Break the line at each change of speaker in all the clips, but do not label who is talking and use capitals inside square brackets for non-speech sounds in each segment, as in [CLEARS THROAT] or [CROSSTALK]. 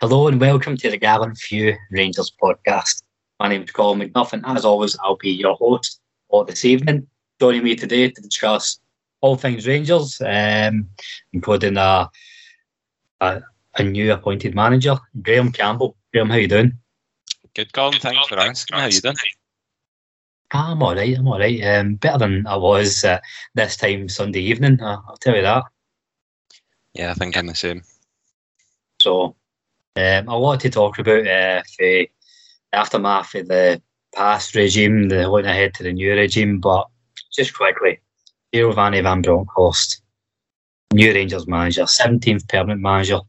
Hello and welcome to the Gallant Few Rangers podcast. My name is Colin and As always, I'll be your host for this evening. Joining me today to discuss all things Rangers, um, including a, a, a new appointed manager, Graham Campbell. Graham, how you doing?
Good, Colin. Thanks for asking. How you doing?
I'm all right. I'm all right. Um, better than I was uh, this time Sunday evening. Uh, I'll tell you that.
Yeah, I think I'm the same.
So, um, I wanted to talk about uh, the aftermath of the past regime, the looking ahead to the new regime, but just quickly, Giovanni Van Bronckhorst, new Rangers manager, 17th permanent manager.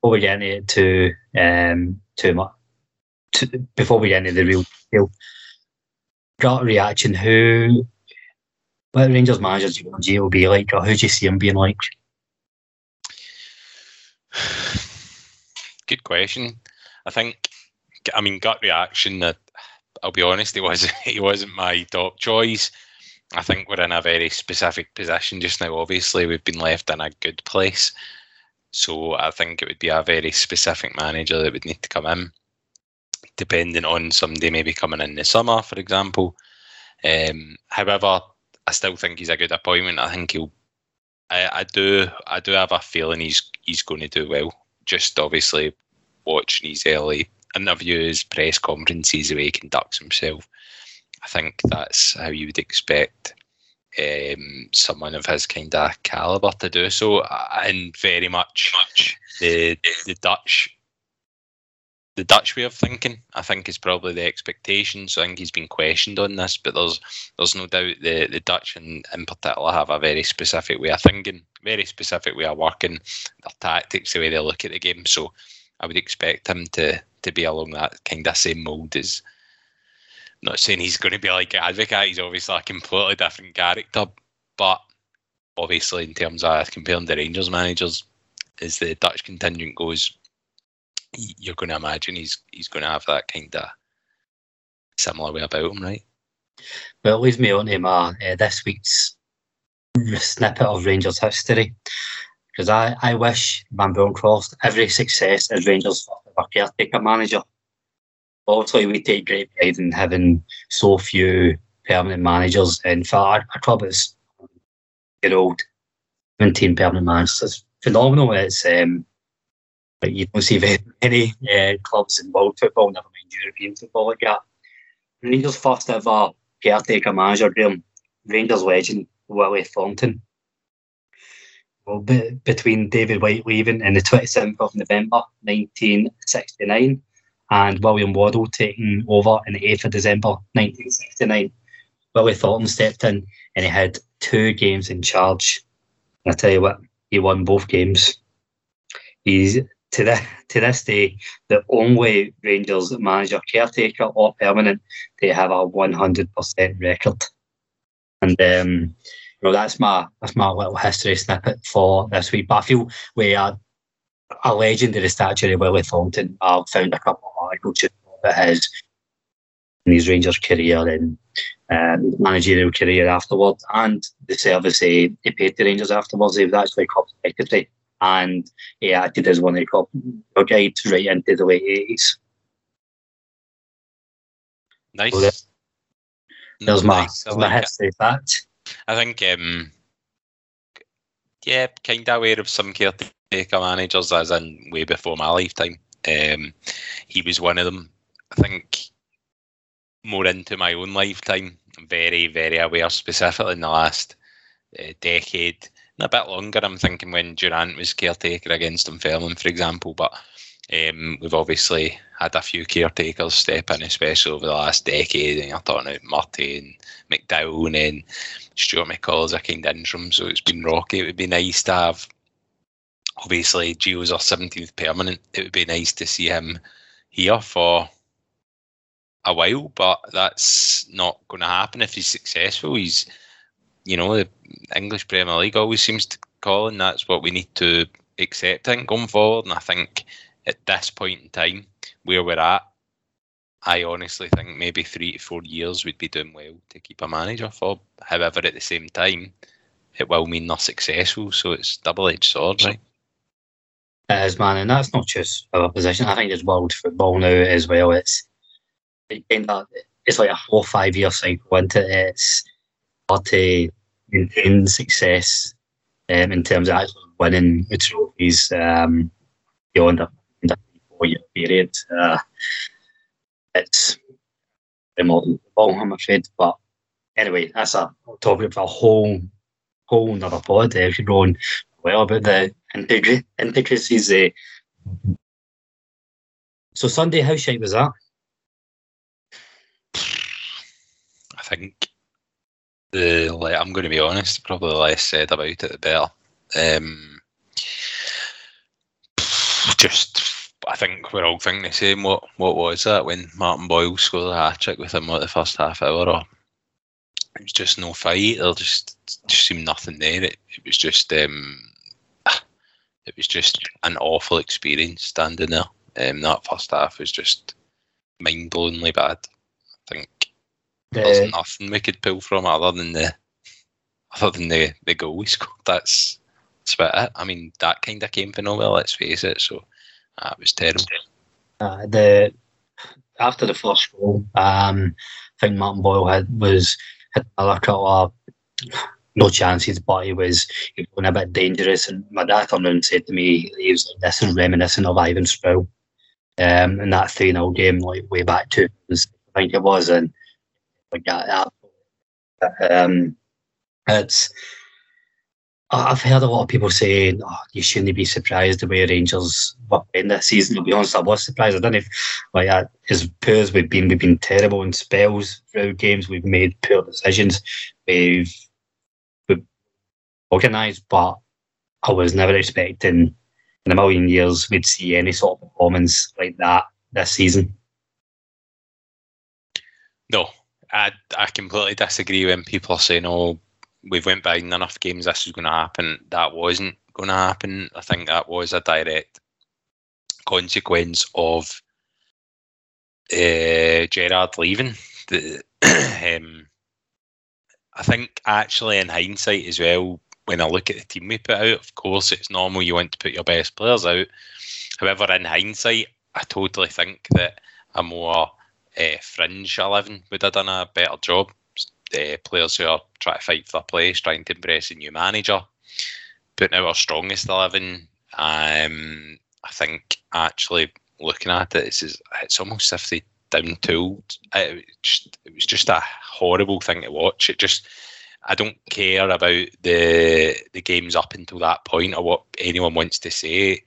Before we get into um, too much, to, before we get into the real deal, gut reaction, who, what Rangers manager do you to be like, or who do you see him being like? [SIGHS]
Good question. I think, I mean, gut reaction. That I'll be honest, it wasn't. [LAUGHS] He wasn't my top choice. I think we're in a very specific position just now. Obviously, we've been left in a good place, so I think it would be a very specific manager that would need to come in, depending on somebody maybe coming in the summer, for example. Um, however, I still think he's a good appointment. I think he'll. I, I do. I do have a feeling he's he's going to do well just obviously watching his early interviews, press conferences, the way he conducts himself. I think that's how you would expect um, someone of his kind of caliber to do so, and very much, much the the Dutch the Dutch way of thinking. I think is probably the expectation. So I think he's been questioned on this, but there's there's no doubt the the Dutch in, in particular have a very specific way of thinking, very specific way of working, their tactics, the way they look at the game. So I would expect him to to be along that kind of same mould as. Not saying he's going to be like Advocaat. He's obviously a completely different character, but obviously in terms of comparing the Rangers managers, as the Dutch contingent goes, you're going to imagine he's he's going to have that kind of similar way about him, right?
Well, it leads me on to my uh, this week's snippet of Rangers history because I, I wish Van Bronckhorst every success as Rangers caretaker manager. Obviously, we take great pride in having so few permanent managers. In fact, our club is good old 17 permanent managers. It's phenomenal. It's um, but you don't see very many uh, clubs in world football, never mind European football like that. Rangers' first ever caretaker manager, Graham, Rangers legend Willie Thornton. Well, be, between David White leaving in the 27th of November 1969 and William Waddell taking over in the 8th of December 1969, Willie Thornton stepped in and he had two games in charge. And I tell you what, he won both games. He's to this, to this day, the only Rangers manager, caretaker or permanent, they have a 100% record. And um, that's my that's my little history snippet for this week. But I feel we are a legendary statue of Willie Thornton. I've found a couple of articles about his in his Rangers career and um, managerial career afterwards, and the service he, he paid the Rangers afterwards. He was actually club secretary and he acted as one of the club guides right into the late eighties.
Nice.
So there's, there's my,
Nice, I
my history fact.
I think, um, yeah, kind of aware of some caretaker managers, as in way before my lifetime. Um, he was one of them. I think more into my own lifetime. I'm very, very aware, specifically in the last uh, decade, and a bit longer. I'm thinking when Durrant was caretaker against Dunfermline, for example, but um, we've obviously had a few caretakers step in, especially over the last decade. And you're talking about Murty and McDowall and Stuart McCall as a kind of interim, so it's been rocky. It would be nice to have. Obviously, Gio's our 17th permanent. It would be nice to see him here for a while, but that's not going to happen if he's successful. He's, you know, the English Premier League always seems to call, and that's what we need to accept. I think going forward, and I think at this point in time, where we're at, I honestly think maybe three to four years would be doing well to keep a manager for. However, at the same time, it will mean they're successful, so it's double edged sword, right?
It is, man, and that's not just our position. I think it's world football now as well. It's it's like a four five year cycle into it. It's hard to maintain success um, in terms of actually winning the trophies um, beyond a, a four year period. Uh, it's modern football, I'm afraid. But anyway, that's a topic for a whole whole another pod. Uh, if you're going well about the integri- intricacies. Uh, so Sunday, how shite was that?
I think the I'm going to be honest, probably less said about it, the better. Um, [SIGHS] just, I think we're all thinking the same. What what was that when Martin Boyle scored a hat trick within what the first half hour? Or it was just no fight. There just just seemed nothing there. It, it was just um, [SIGHS] it was just an awful experience standing there. Um, that first half was just mind blowingly bad. I think the, there's nothing we could pull from other than the other than the, the goal we scored. That's that's about it. I mean, that kind of came from nowhere. Let's face it. So uh, was terrible.
Uh, the after the first goal, um, I think Martin Boyle had was had another couple of no chances, but he was, he was going a bit dangerous. And my dad turned around and said to me, he was like, this is reminiscent of Ivan Sproule um, in that 3 0 game, like way back to, I think it was. And like that, um, it's, I've heard a lot of people saying, oh, you shouldn't be surprised the way Rangers were playing this season. To be honest, I was surprised. I don't if, like, as poor as we've been, we've been terrible in spells throughout games. We've made poor decisions. We've organised, but I was never expecting in a million years we'd see any sort of performance like that this season.
No, I I completely disagree when people are saying, "Oh, we've went by enough games. This is going to happen." That wasn't going to happen. I think that was a direct consequence of uh, Gerrard leaving. The, [CLEARS THROAT] um, I think actually in hindsight as well, when I look at the team we put out, of course, it's normal you want to put your best players out. However, in hindsight, I totally think that a more uh, fringe 11 would have done a better job. Uh, players who are trying to fight for place, trying to impress a new manager, putting out our strongest 11. Um, I think actually looking at it, it's, it's almost as if they down tooled. It, it was just a horrible thing to watch. It just I don't care about the the games up until that point or what anyone wants to say.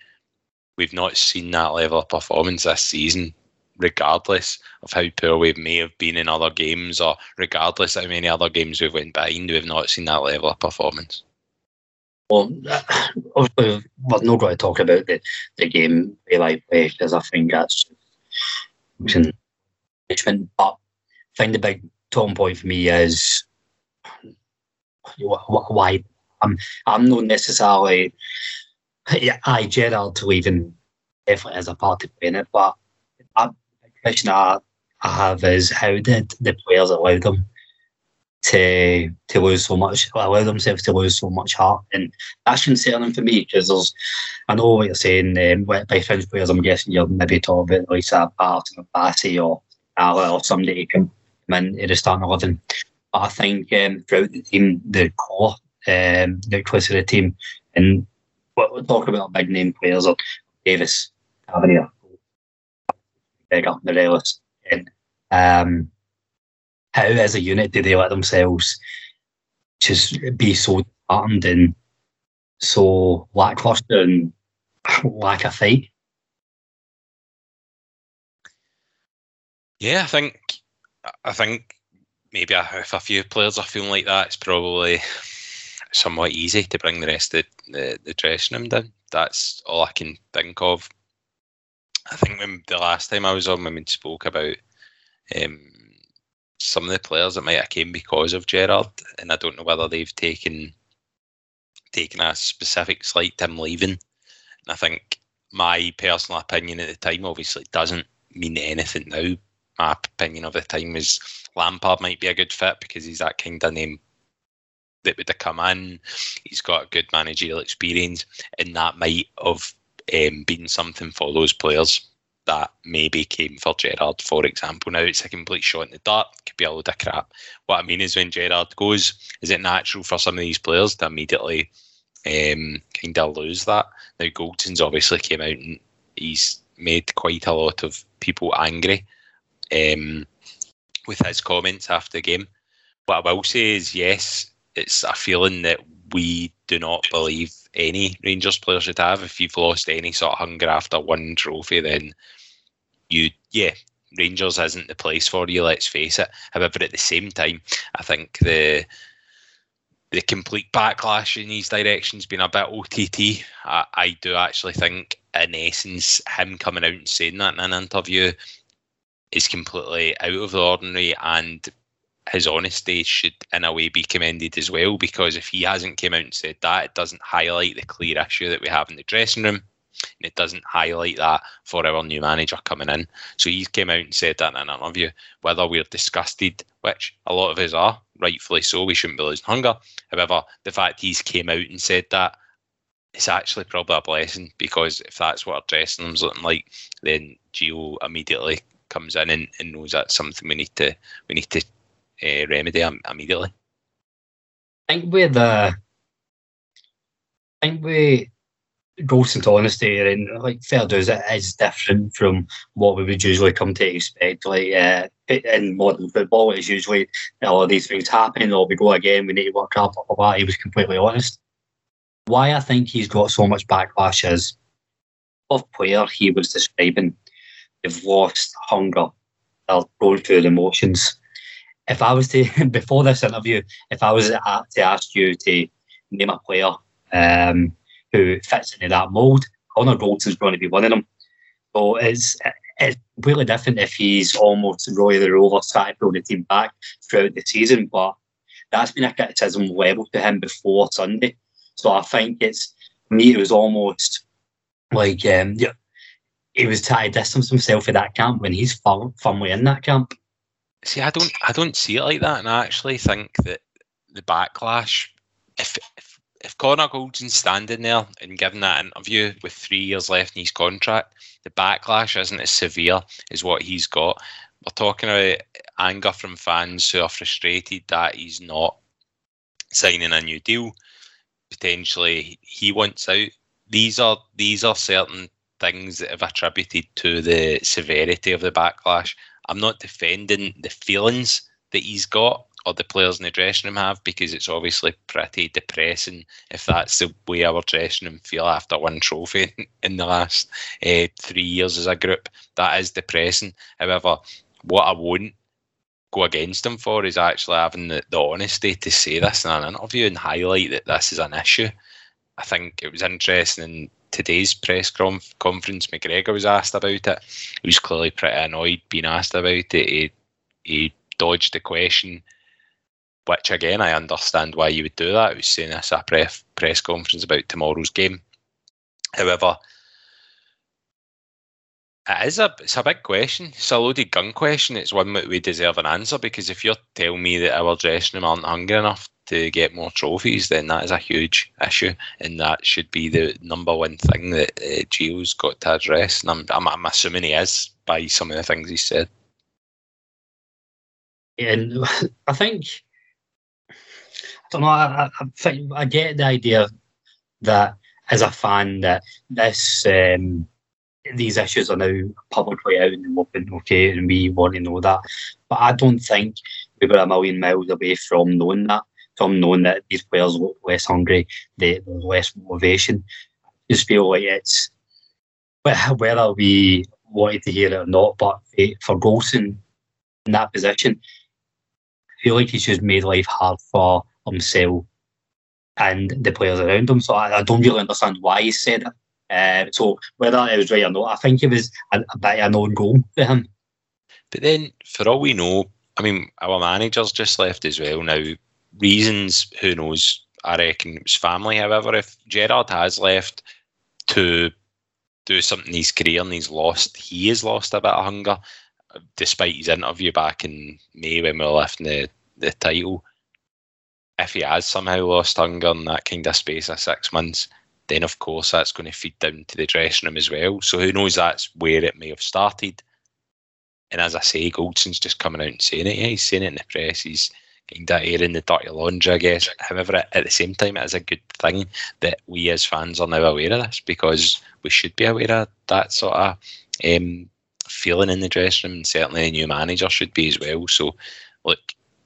We've not seen that level of performance this season, regardless of how poor we may have been in other games, or regardless of how many other games we've went behind. We've not seen that level of performance.
Well, [SIGHS] obviously, we're not going to talk about the, the game they like play because I think that's just But I think the big talking point for me is why I'm I'm not necessarily yeah, I Gerrard leaving definitely as a part of playing it, but the question I, I have is how did the players allow them to to lose so much, allow themselves to lose so much heart, and that's concerning for me because there's, I know what you're saying. Um, by French players, I'm guessing you're maybe talking about like a Barton or Bassey or Ala or somebody who can come in to the starting eleven. But I think um, throughout the team, the core, um, the close of the team, and we're talking about big name players like Davis, Tavernier, Beggar, Morelos, and um, how as a unit do they let themselves just be so disheartened and so lackluster and lack a fight?
Yeah, I think I think maybe if a few players are feeling like that, it's probably somewhat easy to bring the rest of the, the dressing room down. That's all I can think of. I think when the last time I was on, when we spoke about um, some of the players that might have came because of Gerrard, and I don't know whether they've taken taken a specific slight to him leaving. And I think my personal opinion at the time. Obviously, doesn't mean anything now. My opinion of the time is Lampard might be a good fit because he's that kind of name that would have come in. He's got a good managerial experience, and that might have um, been something for those players that maybe came for Gerrard, for example. Now it's a complete shot in the dark, could be a load of crap. What I mean is when Gerrard goes, is it natural for some of these players to immediately um, kind of lose that? Now Goldson's obviously came out and he's made quite a lot of people angry um, with his comments after the game. What I will say is, yes, it's a feeling that we do not believe any Rangers player should have. If you've lost any sort of hunger after one trophy, then you, yeah, Rangers isn't the place for you. Let's face it. However, at the same time, I think the the complete backlash in these directions being a bit OTT. I, I do actually think, in essence, him coming out and saying that in an interview is completely out of the ordinary and his honesty should in a way be commended as well because if he hasn't come out and said that it doesn't highlight the clear issue that we have in the dressing room and it doesn't highlight that for our new manager coming in. So he came out and said that in an interview whether we're disgusted which a lot of us are rightfully so we shouldn't be losing hunger. However the fact he's came out and said that it's actually probably a blessing because if that's what our dressing room's looking like then Gio immediately comes in and, and knows that's something we need to we need to uh, remedy immediately.
I think with the, I think with Goldson's honesty and like fair dues, it is different from what we would usually come to expect. Like uh, in modern football, it's usually all these things happen, or we go again, we need to work up, blah, blah. He was completely honest. Why I think he's got so much backlash is of player he was describing, they've lost hunger, they're going through the emotions if I was to [LAUGHS] before this interview, if I was to ask you to name a player um, who fits into that mould, Connor Goldson's going to be one of them. So it's it's completely different if he's almost Roy the Rover trying to pull the team back throughout the season, but that's been a criticism level to him before Sunday. So I think it's me. It was almost like um, yeah, he was trying to distance himself from that camp when he's firmly in that camp.
See, I don't, I don't see it like that, and I actually think that the backlash, if if, if Connor Goldson's standing there and giving that interview with three years left in his contract, the backlash isn't as severe as what he's got. We're talking about anger from fans who are frustrated that he's not signing a new deal. Potentially, he wants out. These are these are certain things that have attributed to the severity of the backlash. I'm not defending the feelings that he's got or the players in the dressing room have because it's obviously pretty depressing if that's the way our dressing room feel after one trophy [LAUGHS] in the last uh, three years as a group. That is depressing. However, what I won't go against him for is actually having the, the honesty to say this in an interview and highlight that this is an issue. I think it was interesting today's press conf- conference, McGregor was asked about it. He was clearly pretty annoyed being asked about it. He, he dodged the question, which again, I understand why you would do that. He was saying this at a press, press conference about tomorrow's game. However, it is a it's a big question. It's a loaded gun question. It's one that we deserve an answer because if you're telling me that our dressing room aren't hungry enough to get more trophies, then that is a huge issue, and that should be the number one thing that uh, Gio's got to address. And I'm, I'm, I'm assuming he is by some of the things he said.
And I think I don't know. I, I think I get the idea that as a fan that this um, these issues are now publicly out in the open, okay, and we want to know that. But I don't think we were a million miles away from knowing that from knowing that these players look less hungry, they, less motivation. Just feel like it's whether we wanted to hear it or not, but for Goldson in that position, I feel like he's just made life hard for himself and the players around him. So I, I don't really understand why he said it. Uh, so whether it was right or not, I think it was a, a bit of goal for him.
But then, for all we know, I mean, our manager's just left as well now reasons, who knows? I reckon it was family. However, if Gerrard has left to do something in his career and he's lost, he has lost a bit of hunger, uh, despite his interview back in May when we were lifting the, the title. If he has somehow lost hunger in that kind of space of six months, then of course that's going to feed down to the dressing room as well. So who knows that's where it may have started. And as I say, Goldson's just coming out and saying it. Yeah, he's saying it in the press. He's kind of airing the dirty laundry, I guess. However, at the same time, it is a good thing that we as fans are now aware of this because we should be aware of that sort of um, feeling in the dressing room, and certainly a new manager should be as well. So, look,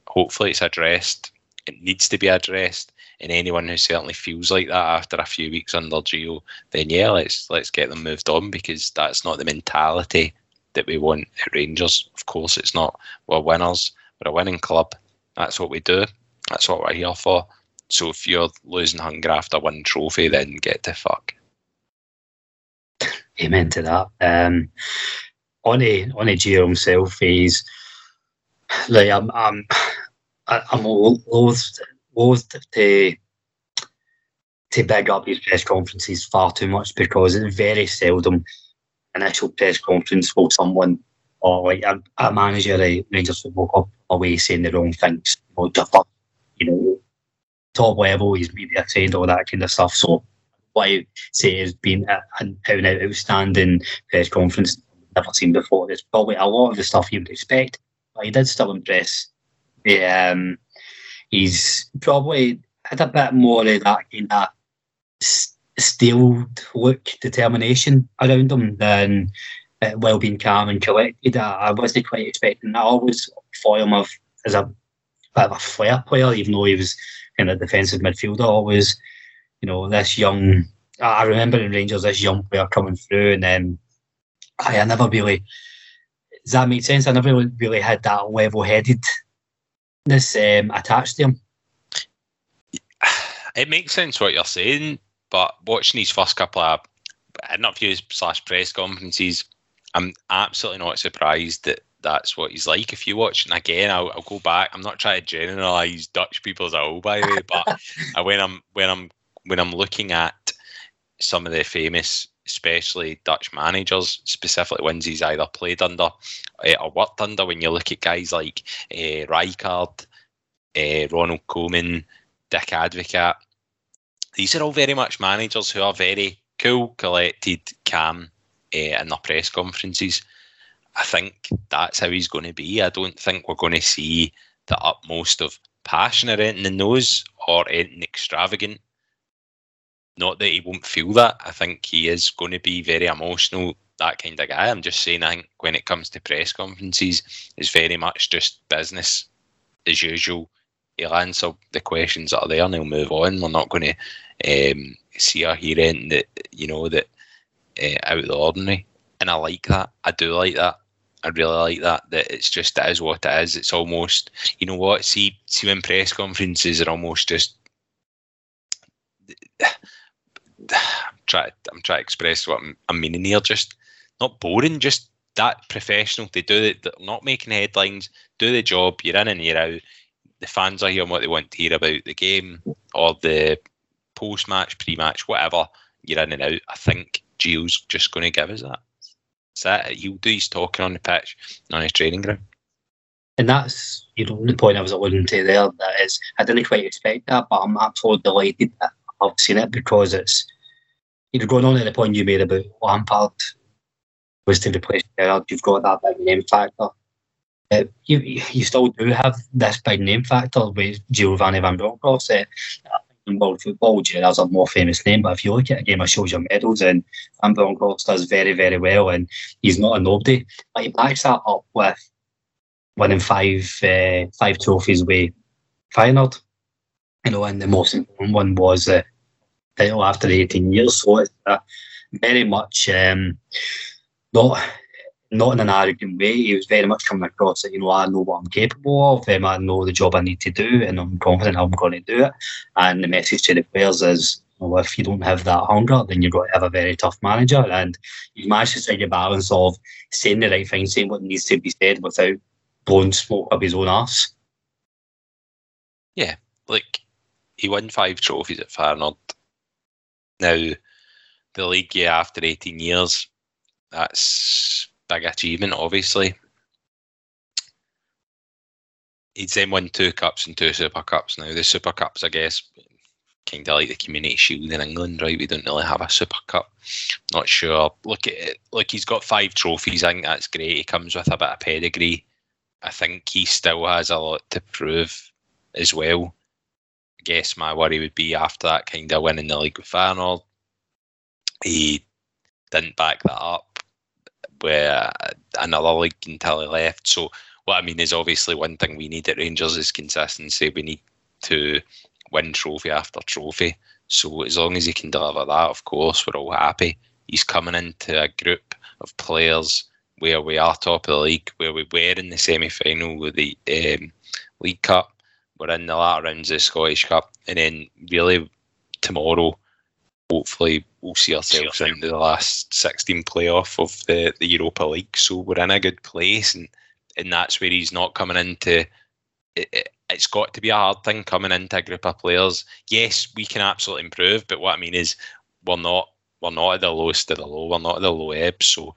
hopefully it's addressed. It needs to be addressed. And anyone who certainly feels like that after a few weeks under Gio, then yeah, let's let's get them moved on because that's not the mentality that we want at Rangers. Of course, it's not. We're winners. We're a winning club. That's what we do. That's what we're here for. So if you're losing hunger after one trophy, then get the fuck.
Amen to that. Um, on a on a Gio himself, he's like I'm I'm I'm loath loath to to big up his press conferences far too much because it's very seldom initial press conference will someone or like a, a manager of Rangers Football Club away saying the wrong things, you know, you know, top level, he's media trained, all that kind of stuff. So what I say has been an out out outstanding press conference never seen before. It's probably a lot of the stuff you would expect, but he did still impress. Um, he's probably had a bit more of that kind of steeled look, determination around him than uh, well being calm and collected. I, I wasn't quite expecting that. I always thought him of, as a bit of a flair player, even though he was in a defensive midfielder. Always, you know, this young. I remember in Rangers, this young player coming through, and then I, I never really. Does that make sense? I never really, had that level-headedness um, attached to him. [SIGHS]
It makes sense what you're saying, but watching these first couple of interviews slash press conferences, I'm absolutely not surprised that that's what he's like. If you watch, and again, I'll, I'll go back. I'm not trying to generalize Dutch people as a whole, by the way, but [LAUGHS] when I'm when I'm when I'm looking at some of the famous, especially Dutch managers, specifically ones he's either played under uh, or worked under, when you look at guys like uh, Rijkaard, uh, Ronald Koeman, Dick Advocaat, these are all very much managers who are very cool, collected, calm uh, in their press conferences. I think that's how he's going to be. I don't think we're going to see the utmost of passion or anything in those or anything extravagant. Not that he won't feel that. I think he is going to be very emotional, that kind of guy. I'm just saying, I think when it comes to press conferences, it's very much just business as usual. He'll answer the questions that are there and he'll move on. We're not going to um, see or hear anything that, you know, that uh, out of the ordinary. And I like that. I do like that. I really like that. That it's just it is what it is. It's almost you know what. See, see when press conferences are almost just. [SIGHS] I'm trying. I'm trying to express what I'm, I'm meaning here. Just not boring. Just that professional. They do it. They're not making headlines. Do the job. You're in and you're out. The fans are hearing what they want to hear about the game or the post match, pre match, whatever. You're in and out. I think Gio's just going to give us that. That's that. He'll do his talking on the pitch, on his training ground.
And that's you know the point I was alluding to there. That is, I didn't quite expect that, but I'm absolutely delighted that I've seen it because it's you know going on to the point you made about Lampard was to replace Gerrard. You've got that big name factor. Uh, you you still do have this big name factor with Giovanni Van Bronckhorst. Uh, in world football, Gerrard's a more famous name, but if you look at a game of shows your medals, and Van Bronckhorst does very, very well, and he's not a nobody, but he backs that up with winning five uh, five trophies with Feyenoord. You know, and the most important one was the title after 18 years. So it's uh, very much um, not not in an arrogant way. He was very much coming across that, you know, I know what I'm capable of, um, I know the job I need to do, and I'm confident I'm going to do it. And the message to the players is, well, if you don't have that hunger, then you're going to have a very tough manager. And you've managed to strike a balance of saying the right thing, saying what needs to be said without blowing smoke up his own ass.
Yeah, like he won five trophies at Feyenoord. Now, the league yeah after 18 years. That's big achievement, obviously. He's then won two cups and two super cups now. The super cups, I guess, kind of like the Community Shield in England, right? We don't really have a Super Cup. Not sure. Look at it. Look, he's got five trophies. I think that's great. He comes with a bit of pedigree. I think he still has a lot to prove as well. I guess my worry would be after that kind of winning the league with Arnold, he didn't back that up where another league until he left. So what I mean is obviously one thing we need at Rangers is consistency. We need to win trophy after trophy. So as long as he can deliver that, of course, we're all happy. He's coming into a group of players where we are top of the league, where we were in the semi final with the um, League Cup. We're in the latter rounds of the Scottish Cup, and then really tomorrow, hopefully, we'll see ourselves into the last 16 playoff of the, the Europa League. So we're in a good place, and, and that's where he's not coming into. It, it's got to be a hard thing coming into a group of players. Yes, we can absolutely improve, but what I mean is we're not we're not at the lowest of the low. We're not at the low ebb, so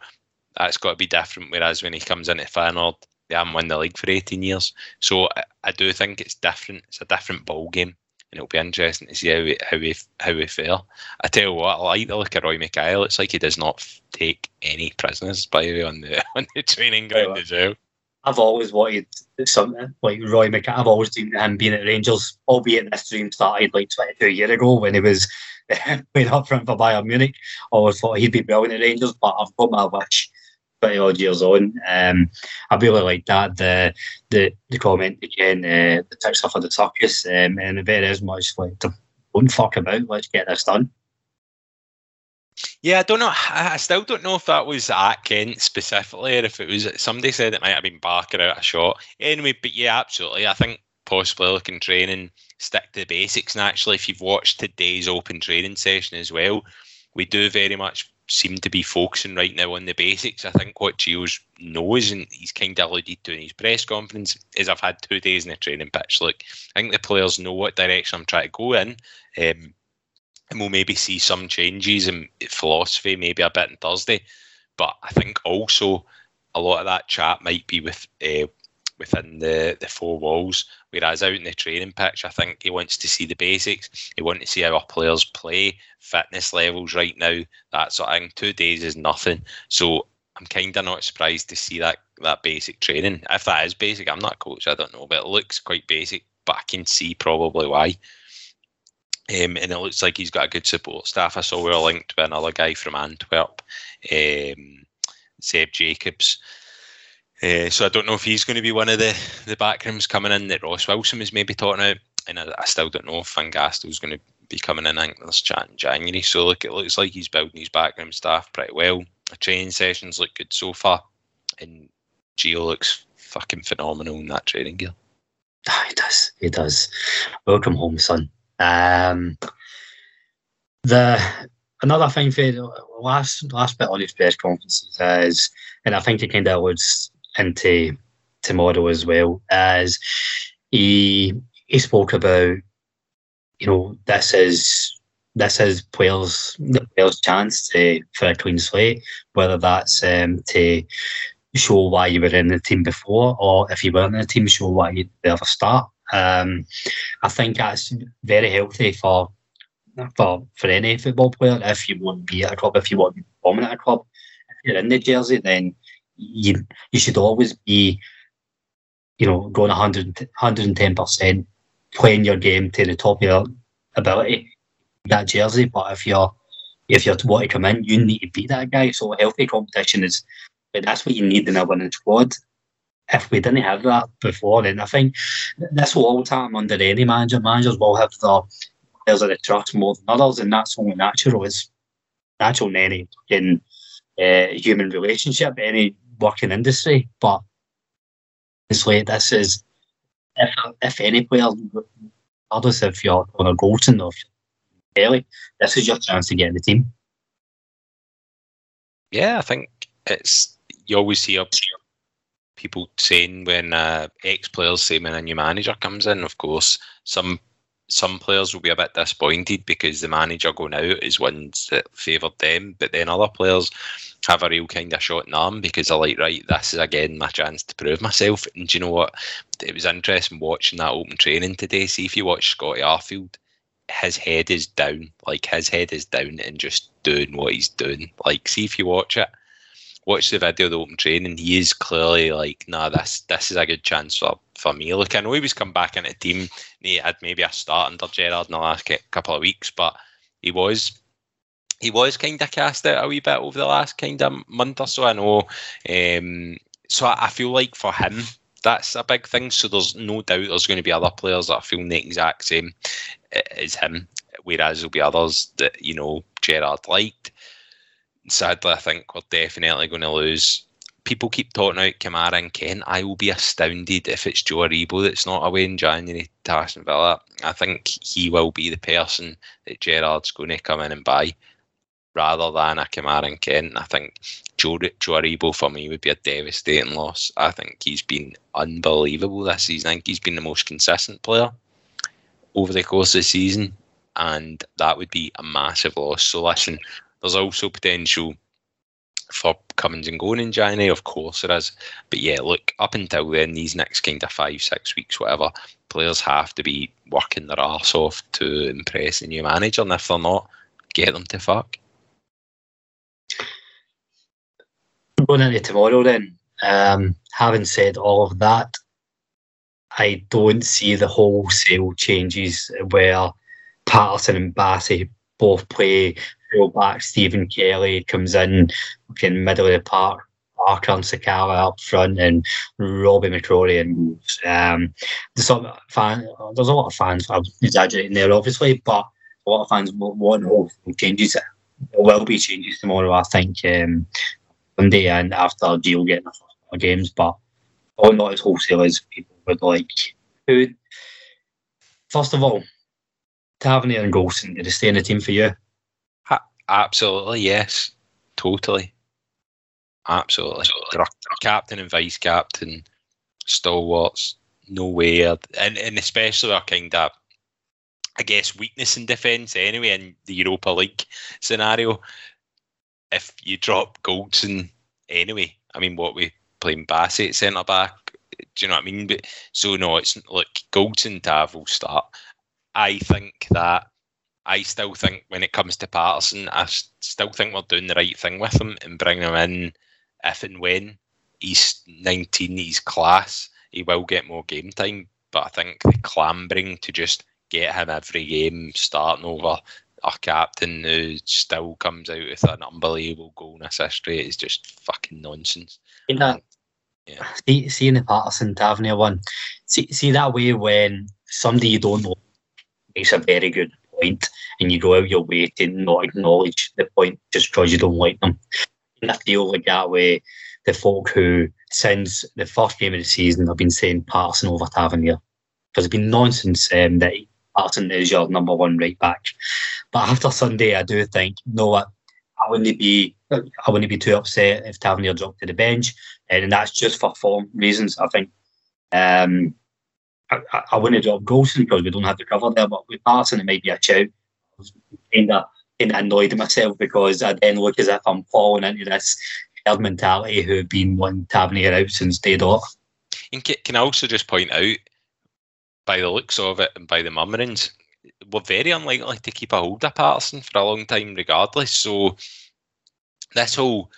that's got to be different. Whereas when he comes into Feyenoord, they haven't won the league for 18 years. So I, I do think it's different. It's a different ball game, and it'll be interesting to see how we how we how we fare. I tell you what, I like the look of Roy Makaay. It's like he does not take any prisoners, by the way, on the [LAUGHS] on the training ground as well.
I've always wanted something like Roy Makaay. I've always dreamed of him being at Rangers, albeit this dream started like 22 years ago when he was [LAUGHS] playing up front for Bayern Munich. I always thought he'd be brilliant at Rangers, but I've got my wish 20 odd years on. Um, I really like that. The the, the comment again, uh, the text for the circus, um, and very as much like, don't fuck about, let's get this done.
Yeah, I don't know. I still don't know if that was at Kent specifically, or if it was somebody said it might have been Barker out a shot. Anyway, but yeah, absolutely. I think possibly looking training, stick to the basics. And actually, if you've watched today's open training session as well, we do very much seem to be focusing right now on the basics. I think what Gio's knows, and he's kind of alluded to in his press conference, is I've had two days in the training pitch. Look, I think the players know what direction I'm trying to go in. Um, and we'll maybe see some changes in philosophy, maybe a bit on Thursday. But I think also a lot of that chat might be with uh, within the, the four walls. Whereas out in the training pitch, I think he wants to see the basics. He wants to see how our players play, fitness levels right now. That sort of thing. Two days is nothing. So I'm kind of not surprised to see that that basic training. If that is basic, I'm not a coach. I don't know, but it looks quite basic. But I can see probably why. Um, and it looks like he's got a good support staff. I saw we are linked with another guy from Antwerp, um, Seb Jacobs. Uh, so I don't know if he's going to be one of the the backrooms coming in that Ross Wilson was maybe talking about, and I, I still don't know if Van Gastel's going to be coming in. I think there's chat in January. So look, it looks like he's building his backroom staff pretty well. The training sessions look good so far, and Gio looks fucking phenomenal in that training gear.
Oh, he does. He does. Welcome home, son. Um, the another thing for the last last bit on his press conferences is, and I think it kind of alludes into tomorrow as well, as he he spoke about, you know, this is this is players the players' chance to for a clean slate, whether that's um, to show why you were in the team before, or if you weren't in the team, show why you'd ever start. Um, I think that's very healthy for for for any football player. If you want to be at a club, if you want to be performing at a club, if you're in the jersey, then you you should always be, you know, going 110 percent, playing your game to the top of your ability. That jersey, but if you're if you want to come in, you need to beat that guy. So healthy competition is but that's what you need in a winning squad if we didn't have that before, then I think this will always happen under any manager. Managers will have the players that they trust more than others, and that's only natural. It's natural in any in uh, human relationship, any working industry. But honestly, this is if if any player, regardless if you're on a Goldson or Kelly, this is your chance to get in the team.
Yeah, I think it's you always up people saying when uh, ex players say when a new manager comes in, of course, some some players will be a bit disappointed because the manager going out is ones that favoured them, but then other players have a real kind of shot in the arm because they're like, right, this is again my chance to prove myself. And do you know what? It was interesting watching that open training today. See if you watch Scotty Arfield, his head is down. Like his head is down and just doing what he's doing. Like, see if you watch it. Watch the video of the open training. He is clearly like, nah, this this is a good chance for for me. Look, I know he was come back into the team. He had maybe a start under Gerrard in the last couple of weeks, but he was he was kind of cast out a wee bit over the last kind of month or so. I know. Um, so I, I feel like for him, that's a big thing. So there's no doubt there's going to be other players that are feeling the exact same as him, whereas there'll be others that you know Gerrard liked. Sadly, I think we're definitely going to lose people keep talking about Kamara and Kent. I will be astounded if it's Joe Aribo that's not away in January to Aston Villa. I think he will be the person that Gerrard's going to come in and buy rather than a and Kent. I think Joe, Joe Aribo for me would be a devastating loss. I think he's been unbelievable this season. I think he's been the most consistent player over the course of the season, and that would be a massive loss. So listen, there's also potential for comings and going in January, of course there is. But yeah, look, up until then, these next kind of five, six weeks, whatever, players have to be working their arse off to impress the new manager, and if they're not, get them to fuck.
Going into tomorrow, then, um, having said all of that, I don't see the wholesale changes where Patterson and Bassey both play fullback Stephen Kelly comes in, in middle of the park. Parker and Sakala up front, and Robbie McCrorie and um, there's a fan. There's a lot of fans. I'm exaggerating there, obviously, but a lot of fans want whole changes. There will be changes tomorrow, I think, um, And after Gio getting the first games, but all not as wholesale as people would like. Who, first of all, Tavernier and Goldson, did they stay in the team for you?
Absolutely, yes. Totally. Absolutely. captain and vice captain, stalwarts, nowhere. And, and especially our kind of, I guess, weakness in defence anyway in the Europa League scenario. If you drop Goldson anyway, I mean, what we playing Bassey centre back, do you know what I mean? But so no, it's look Goldson Tav will start. I think that I still think when it comes to Patterson, I still think we're doing the right thing with him and bringing him in if and when he's 19, he's class. He will get more game time, but I think the clambering to just get him every game starting over our captain who still comes out with an unbelievable goal and assist rate is just fucking nonsense.
In that, yeah. See, seeing the Patterson Tavernier one, see, see that way when somebody you don't know makes a very good point and you go out your way to not acknowledge the point just because you don't like them. And I feel like that way the folk who since the first game of the season have been saying Patterson over Tavernier. Because it's been nonsense um, that Patterson is your number one right back. But after Sunday I do think, know what, I wouldn't be I wouldn't be too upset if Tavernier dropped to the bench. And that's just for form reasons. I think um, I, I wouldn't drop Goldson because we don't have the cover there, but with Patterson, it might be a chow. I kind of, kind of annoyed at myself because I then look as if I'm falling into this herd mentality who have been one Tavernier out since day dot.
And can I also just point out, by the looks of it and by the murmurings, we're very unlikely to keep a hold of Patterson for a long time, regardless. So this whole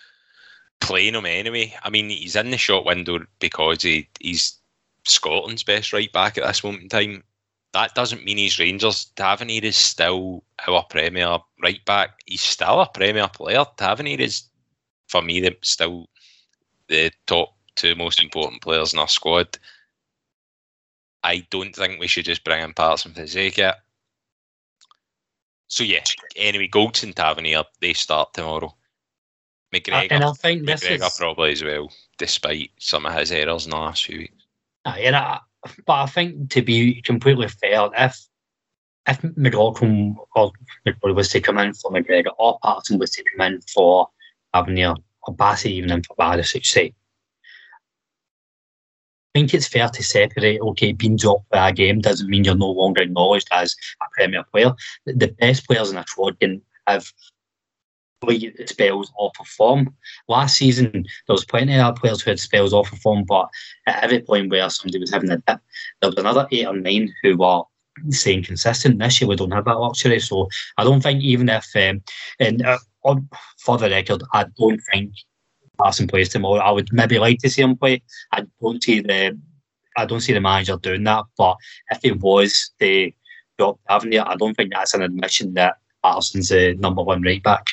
playing him anyway. I mean, he's in the shot window because he, he's Scotland's best right back at this moment in time. That doesn't mean he's Rangers. Tavernier is still our Premier right back. He's still a Premier player. Tavernier is, for me, the, still the top two most important players in our squad. I don't think we should just bring in Patterson for the sake of it. So yeah, anyway, Golds and Tavernier, they start tomorrow. McGregor, and I think McGregor is... probably as well, despite some of his errors in the last few weeks.
And I, but I think to be completely fair, if if McLaughlin or McLaughlin was to come in for McGregor or Patterson was to come in for Tavernier or Bassey even in for Barisic, say, think it's fair to separate. Okay, being dropped by a game doesn't mean you're no longer acknowledged as a Premier player. The best players in a squad can have spells off of form. Last season, there was plenty of players who had spells off of form, but at every point where somebody was having a dip, there was another eight or nine who were staying consistent. This year, we don't have that luxury, so I don't think even if, um, and uh, on, for the record, I don't think Larsson plays tomorrow. I would maybe like to see him play. I don't see the, I don't see the manager doing that. But if he was the drop Tavernier, I don't think that's an admission that Larsson's the number one right back.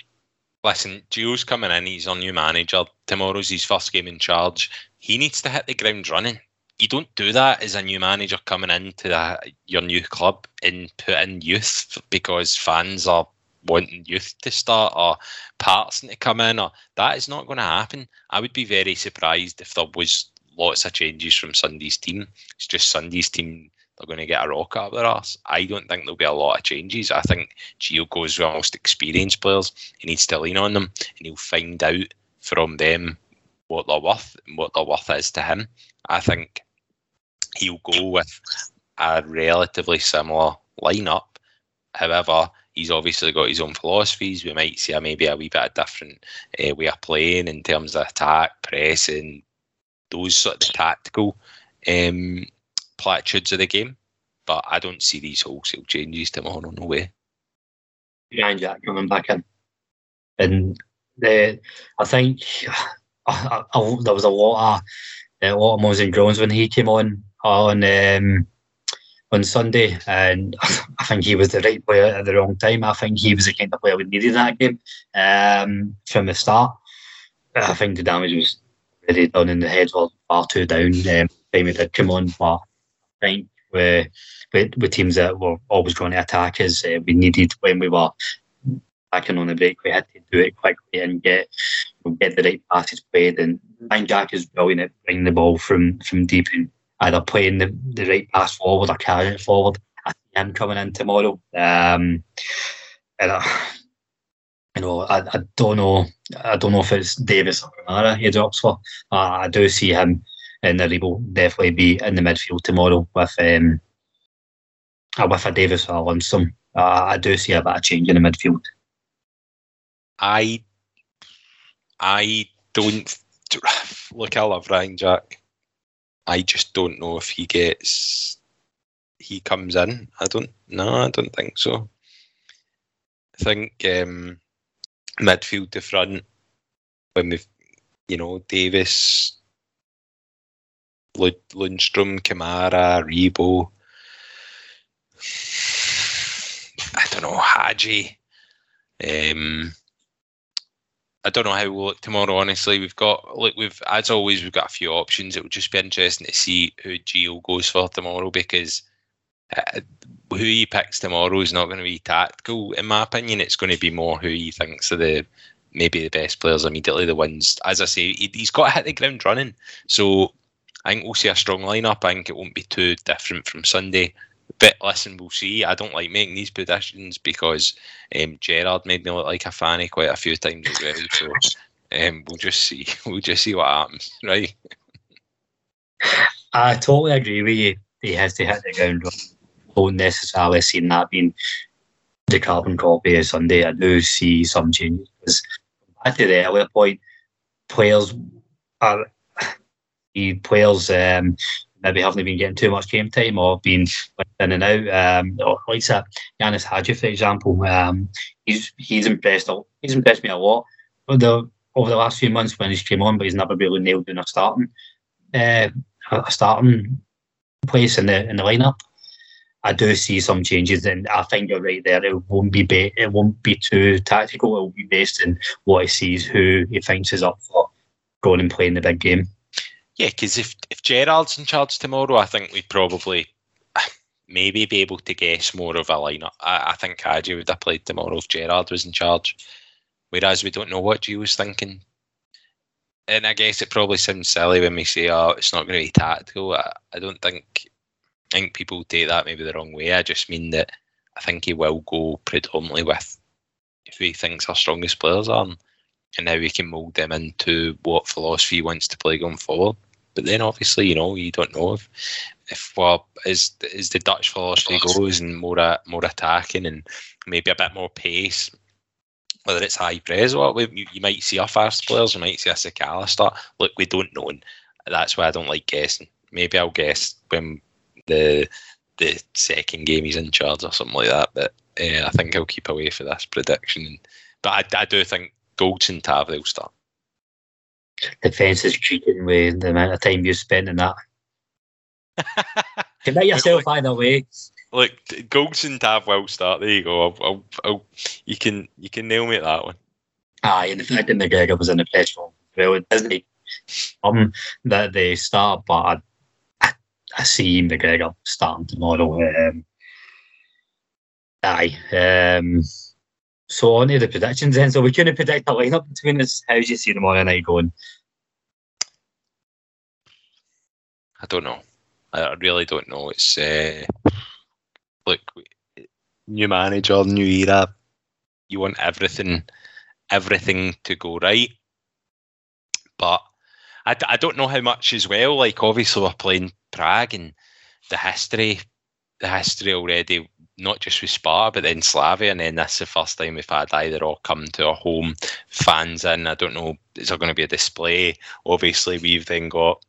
Listen, Gio's coming in. He's our new manager. Tomorrow's his first game in charge. He needs to hit the ground running. You don't do that as a new manager coming into your new club and put in youth because fans are wanting youth to start or Patterson to come in or that is not going to happen. I would be very surprised if there was lots of changes from Sunday's team. It's just Sunday's team they're going to get a rock out of their arse. I don't think there'll be a lot of changes. I think Gio goes with most experienced players. He needs to lean on them and he'll find out from them what they're worth and what their worth is to him. I think he'll go with a relatively similar lineup. However, he's obviously got his own philosophies. We might see a, maybe a wee bit of different uh, way of playing in terms of attack, pressing, those sort of tactical um, platitudes of the game. But I don't see these wholesale changes tomorrow. No way.
Behind Jack coming back in, and the I think [SIGHS] I, I, there was a lot of a lot of moans and groans when he came on on. Um, on Sunday, and [LAUGHS] I think he was the right player at the wrong time. I think he was the kind of player we needed that game um, from the start. I think the damage was really done in the head were far too down. Um, time he did come on, but I think with, with, with teams that were always going to attack us, uh, we needed when we were backing on the break, we had to do it quickly and get get the right passes played. And Ryan Jack is brilliant at bringing the ball from from deep in either playing the, the right pass forward or carrying it forward. I see him coming in tomorrow. Um, and I, you know, I, I don't know. I don't know if it's Davis or Kamara he drops for. Uh, I do see him, and he will definitely be in the midfield tomorrow with um, uh, with a Davis or Lundstram. Uh, I do see a bit of change in the midfield.
I I don't look. I love Ryan Jack. I just don't know if he gets he comes in. I don't no, I don't think so. I think um, midfield to front when we've you know Davis, Lundstram, Kamara, Rebo. [SIGHS] I don't know Hagi. Um, I don't know how we'll look tomorrow. Honestly, we've got look, we've as always we've got a few options. It would just be interesting to see who Gio goes for tomorrow because uh, who he picks tomorrow is not going to be tactical, in my opinion. It's going to be more who he thinks are the maybe the best players immediately, the ones. As I say, he, has got to hit the ground running. So I think we'll see a strong lineup. I think it won't be too different from Sunday. But listen, we'll see. I don't like making these predictions because um, Gerrard made me look like a fanny quite a few times already. So um, we'll just see. [LAUGHS] We'll just see what happens, [LAUGHS] right?
I totally agree with you. He has to hit the ground. Don't necessarily see that being the carbon copy of Sunday. I do see some changes. Because back to the earlier point, players are [SIGHS] players um, maybe haven't been getting too much game time or been in and out. Um, like that, Ianis Hagi, for example, um, he's he's impressed. He's impressed me a lot over the over the last few months when he's came on, but he's never really nailed in a starting uh, a starting place in the in the lineup. I do see some changes, and I think you're right there. It won't be, it won't be too tactical. It will be based on what he sees, who he thinks is up for going and playing the big game.
Yeah, because if if Gerrard's in charge tomorrow, I think we'd probably [SIGHS] maybe be able to guess more of a lineup. I, I think Hagi would have played tomorrow if Gerrard was in charge. Whereas we don't know what G was thinking. And I guess it probably sounds silly when we say, "Oh, it's not going to be tactical." I, I don't think. I think people take that maybe the wrong way. I just mean that I think he will go predominantly with who he thinks our strongest players are, and how we can mould them into what philosophy he wants to play going forward. But then obviously, you know, you don't know if if well is as the Dutch philosophy goes and more uh, more attacking and maybe a bit more pace. Whether it's high press or what, you, you might see a fast players, you might see a Sakala start. Look, we don't know. And that's why I don't like guessing. Maybe I'll guess when the the second game he's in charge or something like that. But uh, I think I'll keep away for this prediction. But I, I do think Goldson Tav will start.
Defence is cheating with the amount of time you spent in that. Commit yourself
like,
either way.
Look, Goldson Tav will start. There you go. I'll, I'll, I'll, you can you can nail me at that one.
Aye, and the fact that McGregor was in the press room, well, it doesn't um that they start, but I, I, I see McGregor starting tomorrow. Um, aye. Um, so on to the predictions then. So we couldn't predict a lineup between us. How do you see tomorrow night going?
I don't know. I really don't know. It's uh, look, new manager, new era. You want everything, everything to go right. But I, I don't know how much as well. Like obviously we're playing Prague and the history, the history already. Not just with Sparta, but then Slavia, and then this is the first time we've had either all come to a home, fans in. I don't know, is there going to be a display? Obviously, we've then got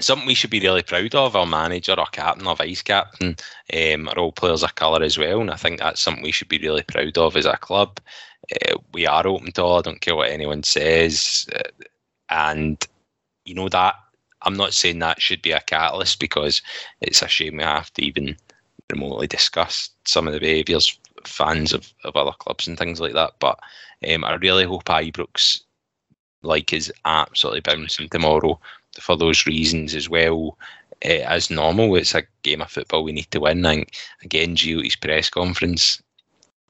something we should be really proud of. Our manager, our captain, our vice captain um, all players of colour as well, and I think that's something we should be really proud of as a club. Uh, we are open to all. I don't care what anyone says, uh, and you know that I'm not saying that should be a catalyst because it's a shame we have to even remotely discuss some of the behaviours fans of, of other clubs and things like that. But um, I really hope Ibrox like is absolutely bouncing tomorrow for those reasons as well. Uh, as normal, it's a game of football we need to win. And again, Gio's press conference,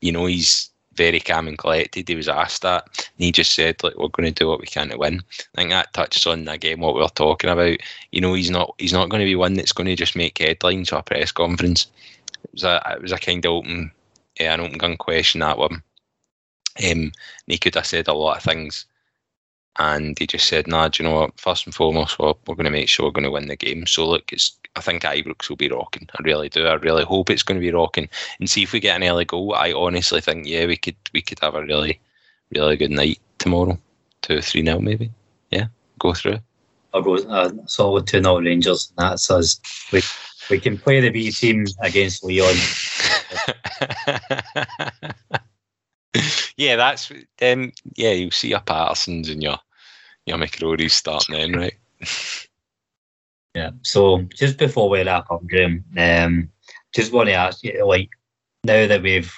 you know, he's very calm and collected. He was asked that, and he just said, "Like we're going to do what we can to win." I think that touches on again what we are talking about. You know, he's not he's not going to be one that's going to just make headlines or a press conference. It was a it was a kind of open, yeah, an open gun question that one. Um, he could have said a lot of things and he just said, "Nah, do you know what? First and foremost, we're, we're going to make sure we're going to win the game." So look, it's I think Ibrox will be rocking. I really do. I really hope it's going to be rocking. And see if we get an early goal. I honestly think yeah, we could we could have a really really good night tomorrow. Two or three now maybe. Yeah, go through.
I'll go uh, solid two 0 Rangers. That's us. We we can play the B team against Lyon. [LAUGHS]
yeah, that's um, yeah. You'll see your Pattersons and your your McCrorie's starting then, right? [LAUGHS]
yeah. So just before we wrap up, Graham, um, just want to ask you, like, now that we've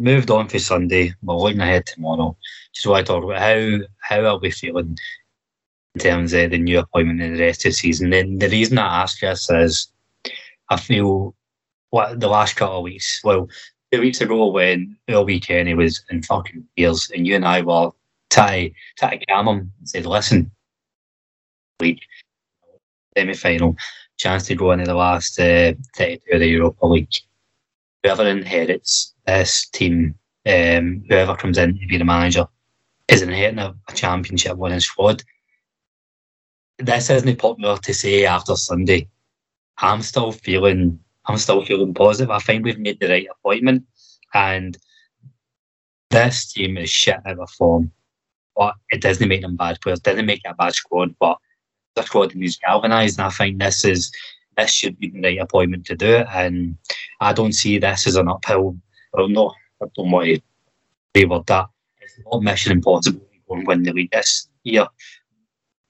moved on for Sunday, we're looking ahead tomorrow. Just want to talk about how how are we feeling in terms of the new appointment in the rest of the season. And the reason I ask this is, I feel what the last couple of weeks, well, two weeks ago when LB Kenny was in fucking tears and you and I were calm him and said, listen, league semi final, chance to go into the last uh, 32 of the Europa League. Whoever inherits this team, um, whoever comes in to be the manager, is inheriting a, a championship winning squad. This isn't popular to say after Sunday. I'm still feeling I'm still feeling positive. I think we've made the right appointment, and this team is shit out of form. But it doesn't make them bad players. Doesn't make it a bad squad. But the squad needs galvanised, and I think this is this should be the right appointment to do it. And I don't see this as an uphill. Well, no, I don't want to reword that. It's not mission impossible to go and win the league this year.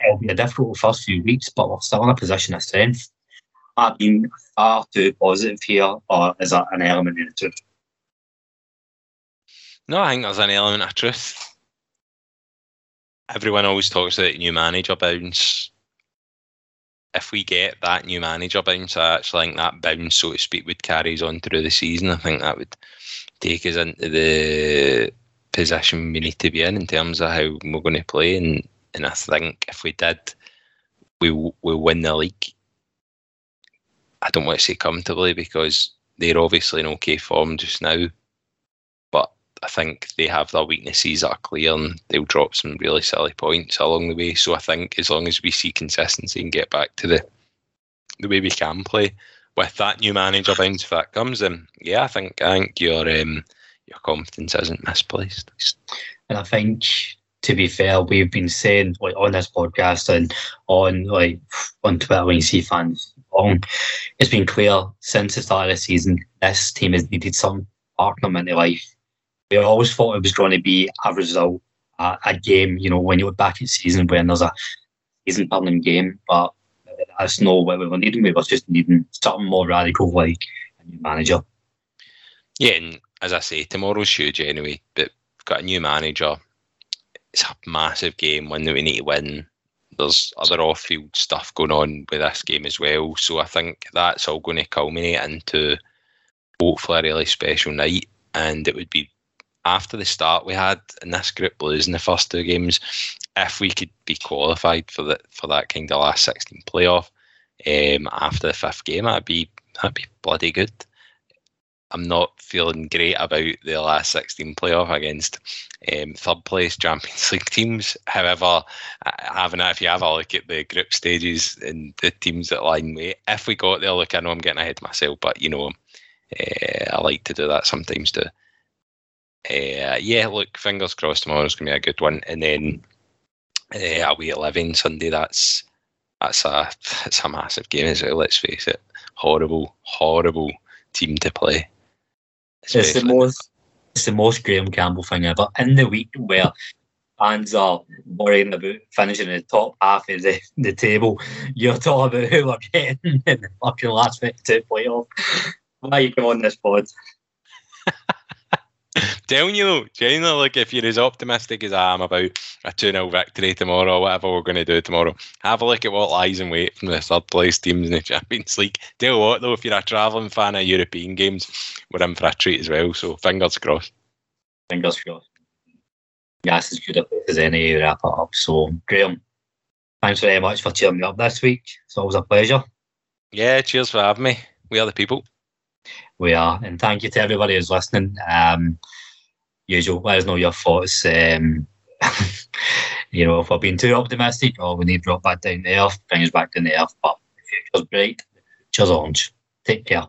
It'll be a difficult first few weeks, but we're still in a position of strength. I've been far too positive here, or is that an element of truth?
No, I think there's an element of truth. Everyone always talks about new manager bounce. If we get that new manager bounce, I actually think that bounce, so to speak, would carries on through the season. I think that would take us into the position we need to be in in terms of how we're going to play. And, and I think if we did, we we win the league. I don't want to say comfortably because they're obviously in okay form just now. I think they have their weaknesses that are clear and they'll drop some really silly points along the way. So I think as long as we see consistency and get back to the the way we can play with that new manager bounce if that comes, then yeah, I think I think your um, your confidence isn't misplaced.
And I think to be fair, we've been saying like on this podcast and on like on Twitter when you see fans long, it's been clear since the start of the season this team has needed some partner into life. We always thought it was going to be a result, a, a game. You know, when you look back at season when there's a season turning game, but that's not what we were needing. We were just needing something more radical, like a new manager.
Yeah, and as I say, tomorrow's huge anyway. But we've got a new manager it's a massive game, one that we need to win. There's other off-field stuff going on with this game as well, so I think that's all going to culminate into hopefully a really special night. And it would be after the start we had in this group, losing the first two games, if we could be qualified for that for that kind of last 16 playoff um, after the fifth game, that'd be that'd be bloody good. I'm not feeling great about the last 16 playoff against um, third place Champions [LAUGHS] League teams. However, having if you have a look at the group stages and the teams that line me, if we got there, look, I know I'm getting ahead of myself, but you know, uh, I like to do that sometimes too. Uh, yeah, look, fingers crossed tomorrow's gonna be a good one, and then uh, away at Living Sunday. That's that's a it's a massive game as well. Let's face it, horrible, horrible team to play.
It's the most it's the most Graham Campbell thing ever. In the week where fans are worrying about finishing in the top half of the, the table, you're talking about who we're getting [LAUGHS] in the fucking last 52 playoff. Why are you come on this pod?
Telling you though, genuinely, like if you're as optimistic as I am about a 2 0 victory tomorrow, or whatever we're going to do tomorrow, have a look at what lies in wait from the third place teams in the [LAUGHS] Champions League. Tell you what though, if you're a travelling fan of European games, we're in for a treat as well. So fingers crossed.
Fingers crossed. Yes, as good a place as any to wrap it up. So, Graham, thanks very much for cheering me up this week. It's always a pleasure.
Yeah, cheers for having me. We are the people
we are. And thank you to everybody who's listening. Um, usual, let us know your thoughts. Um, [LAUGHS] you know, if we're being too optimistic or we need to drop back down the earth, bring us back down the earth. But the future's bright. Cheers, Orange. Take care.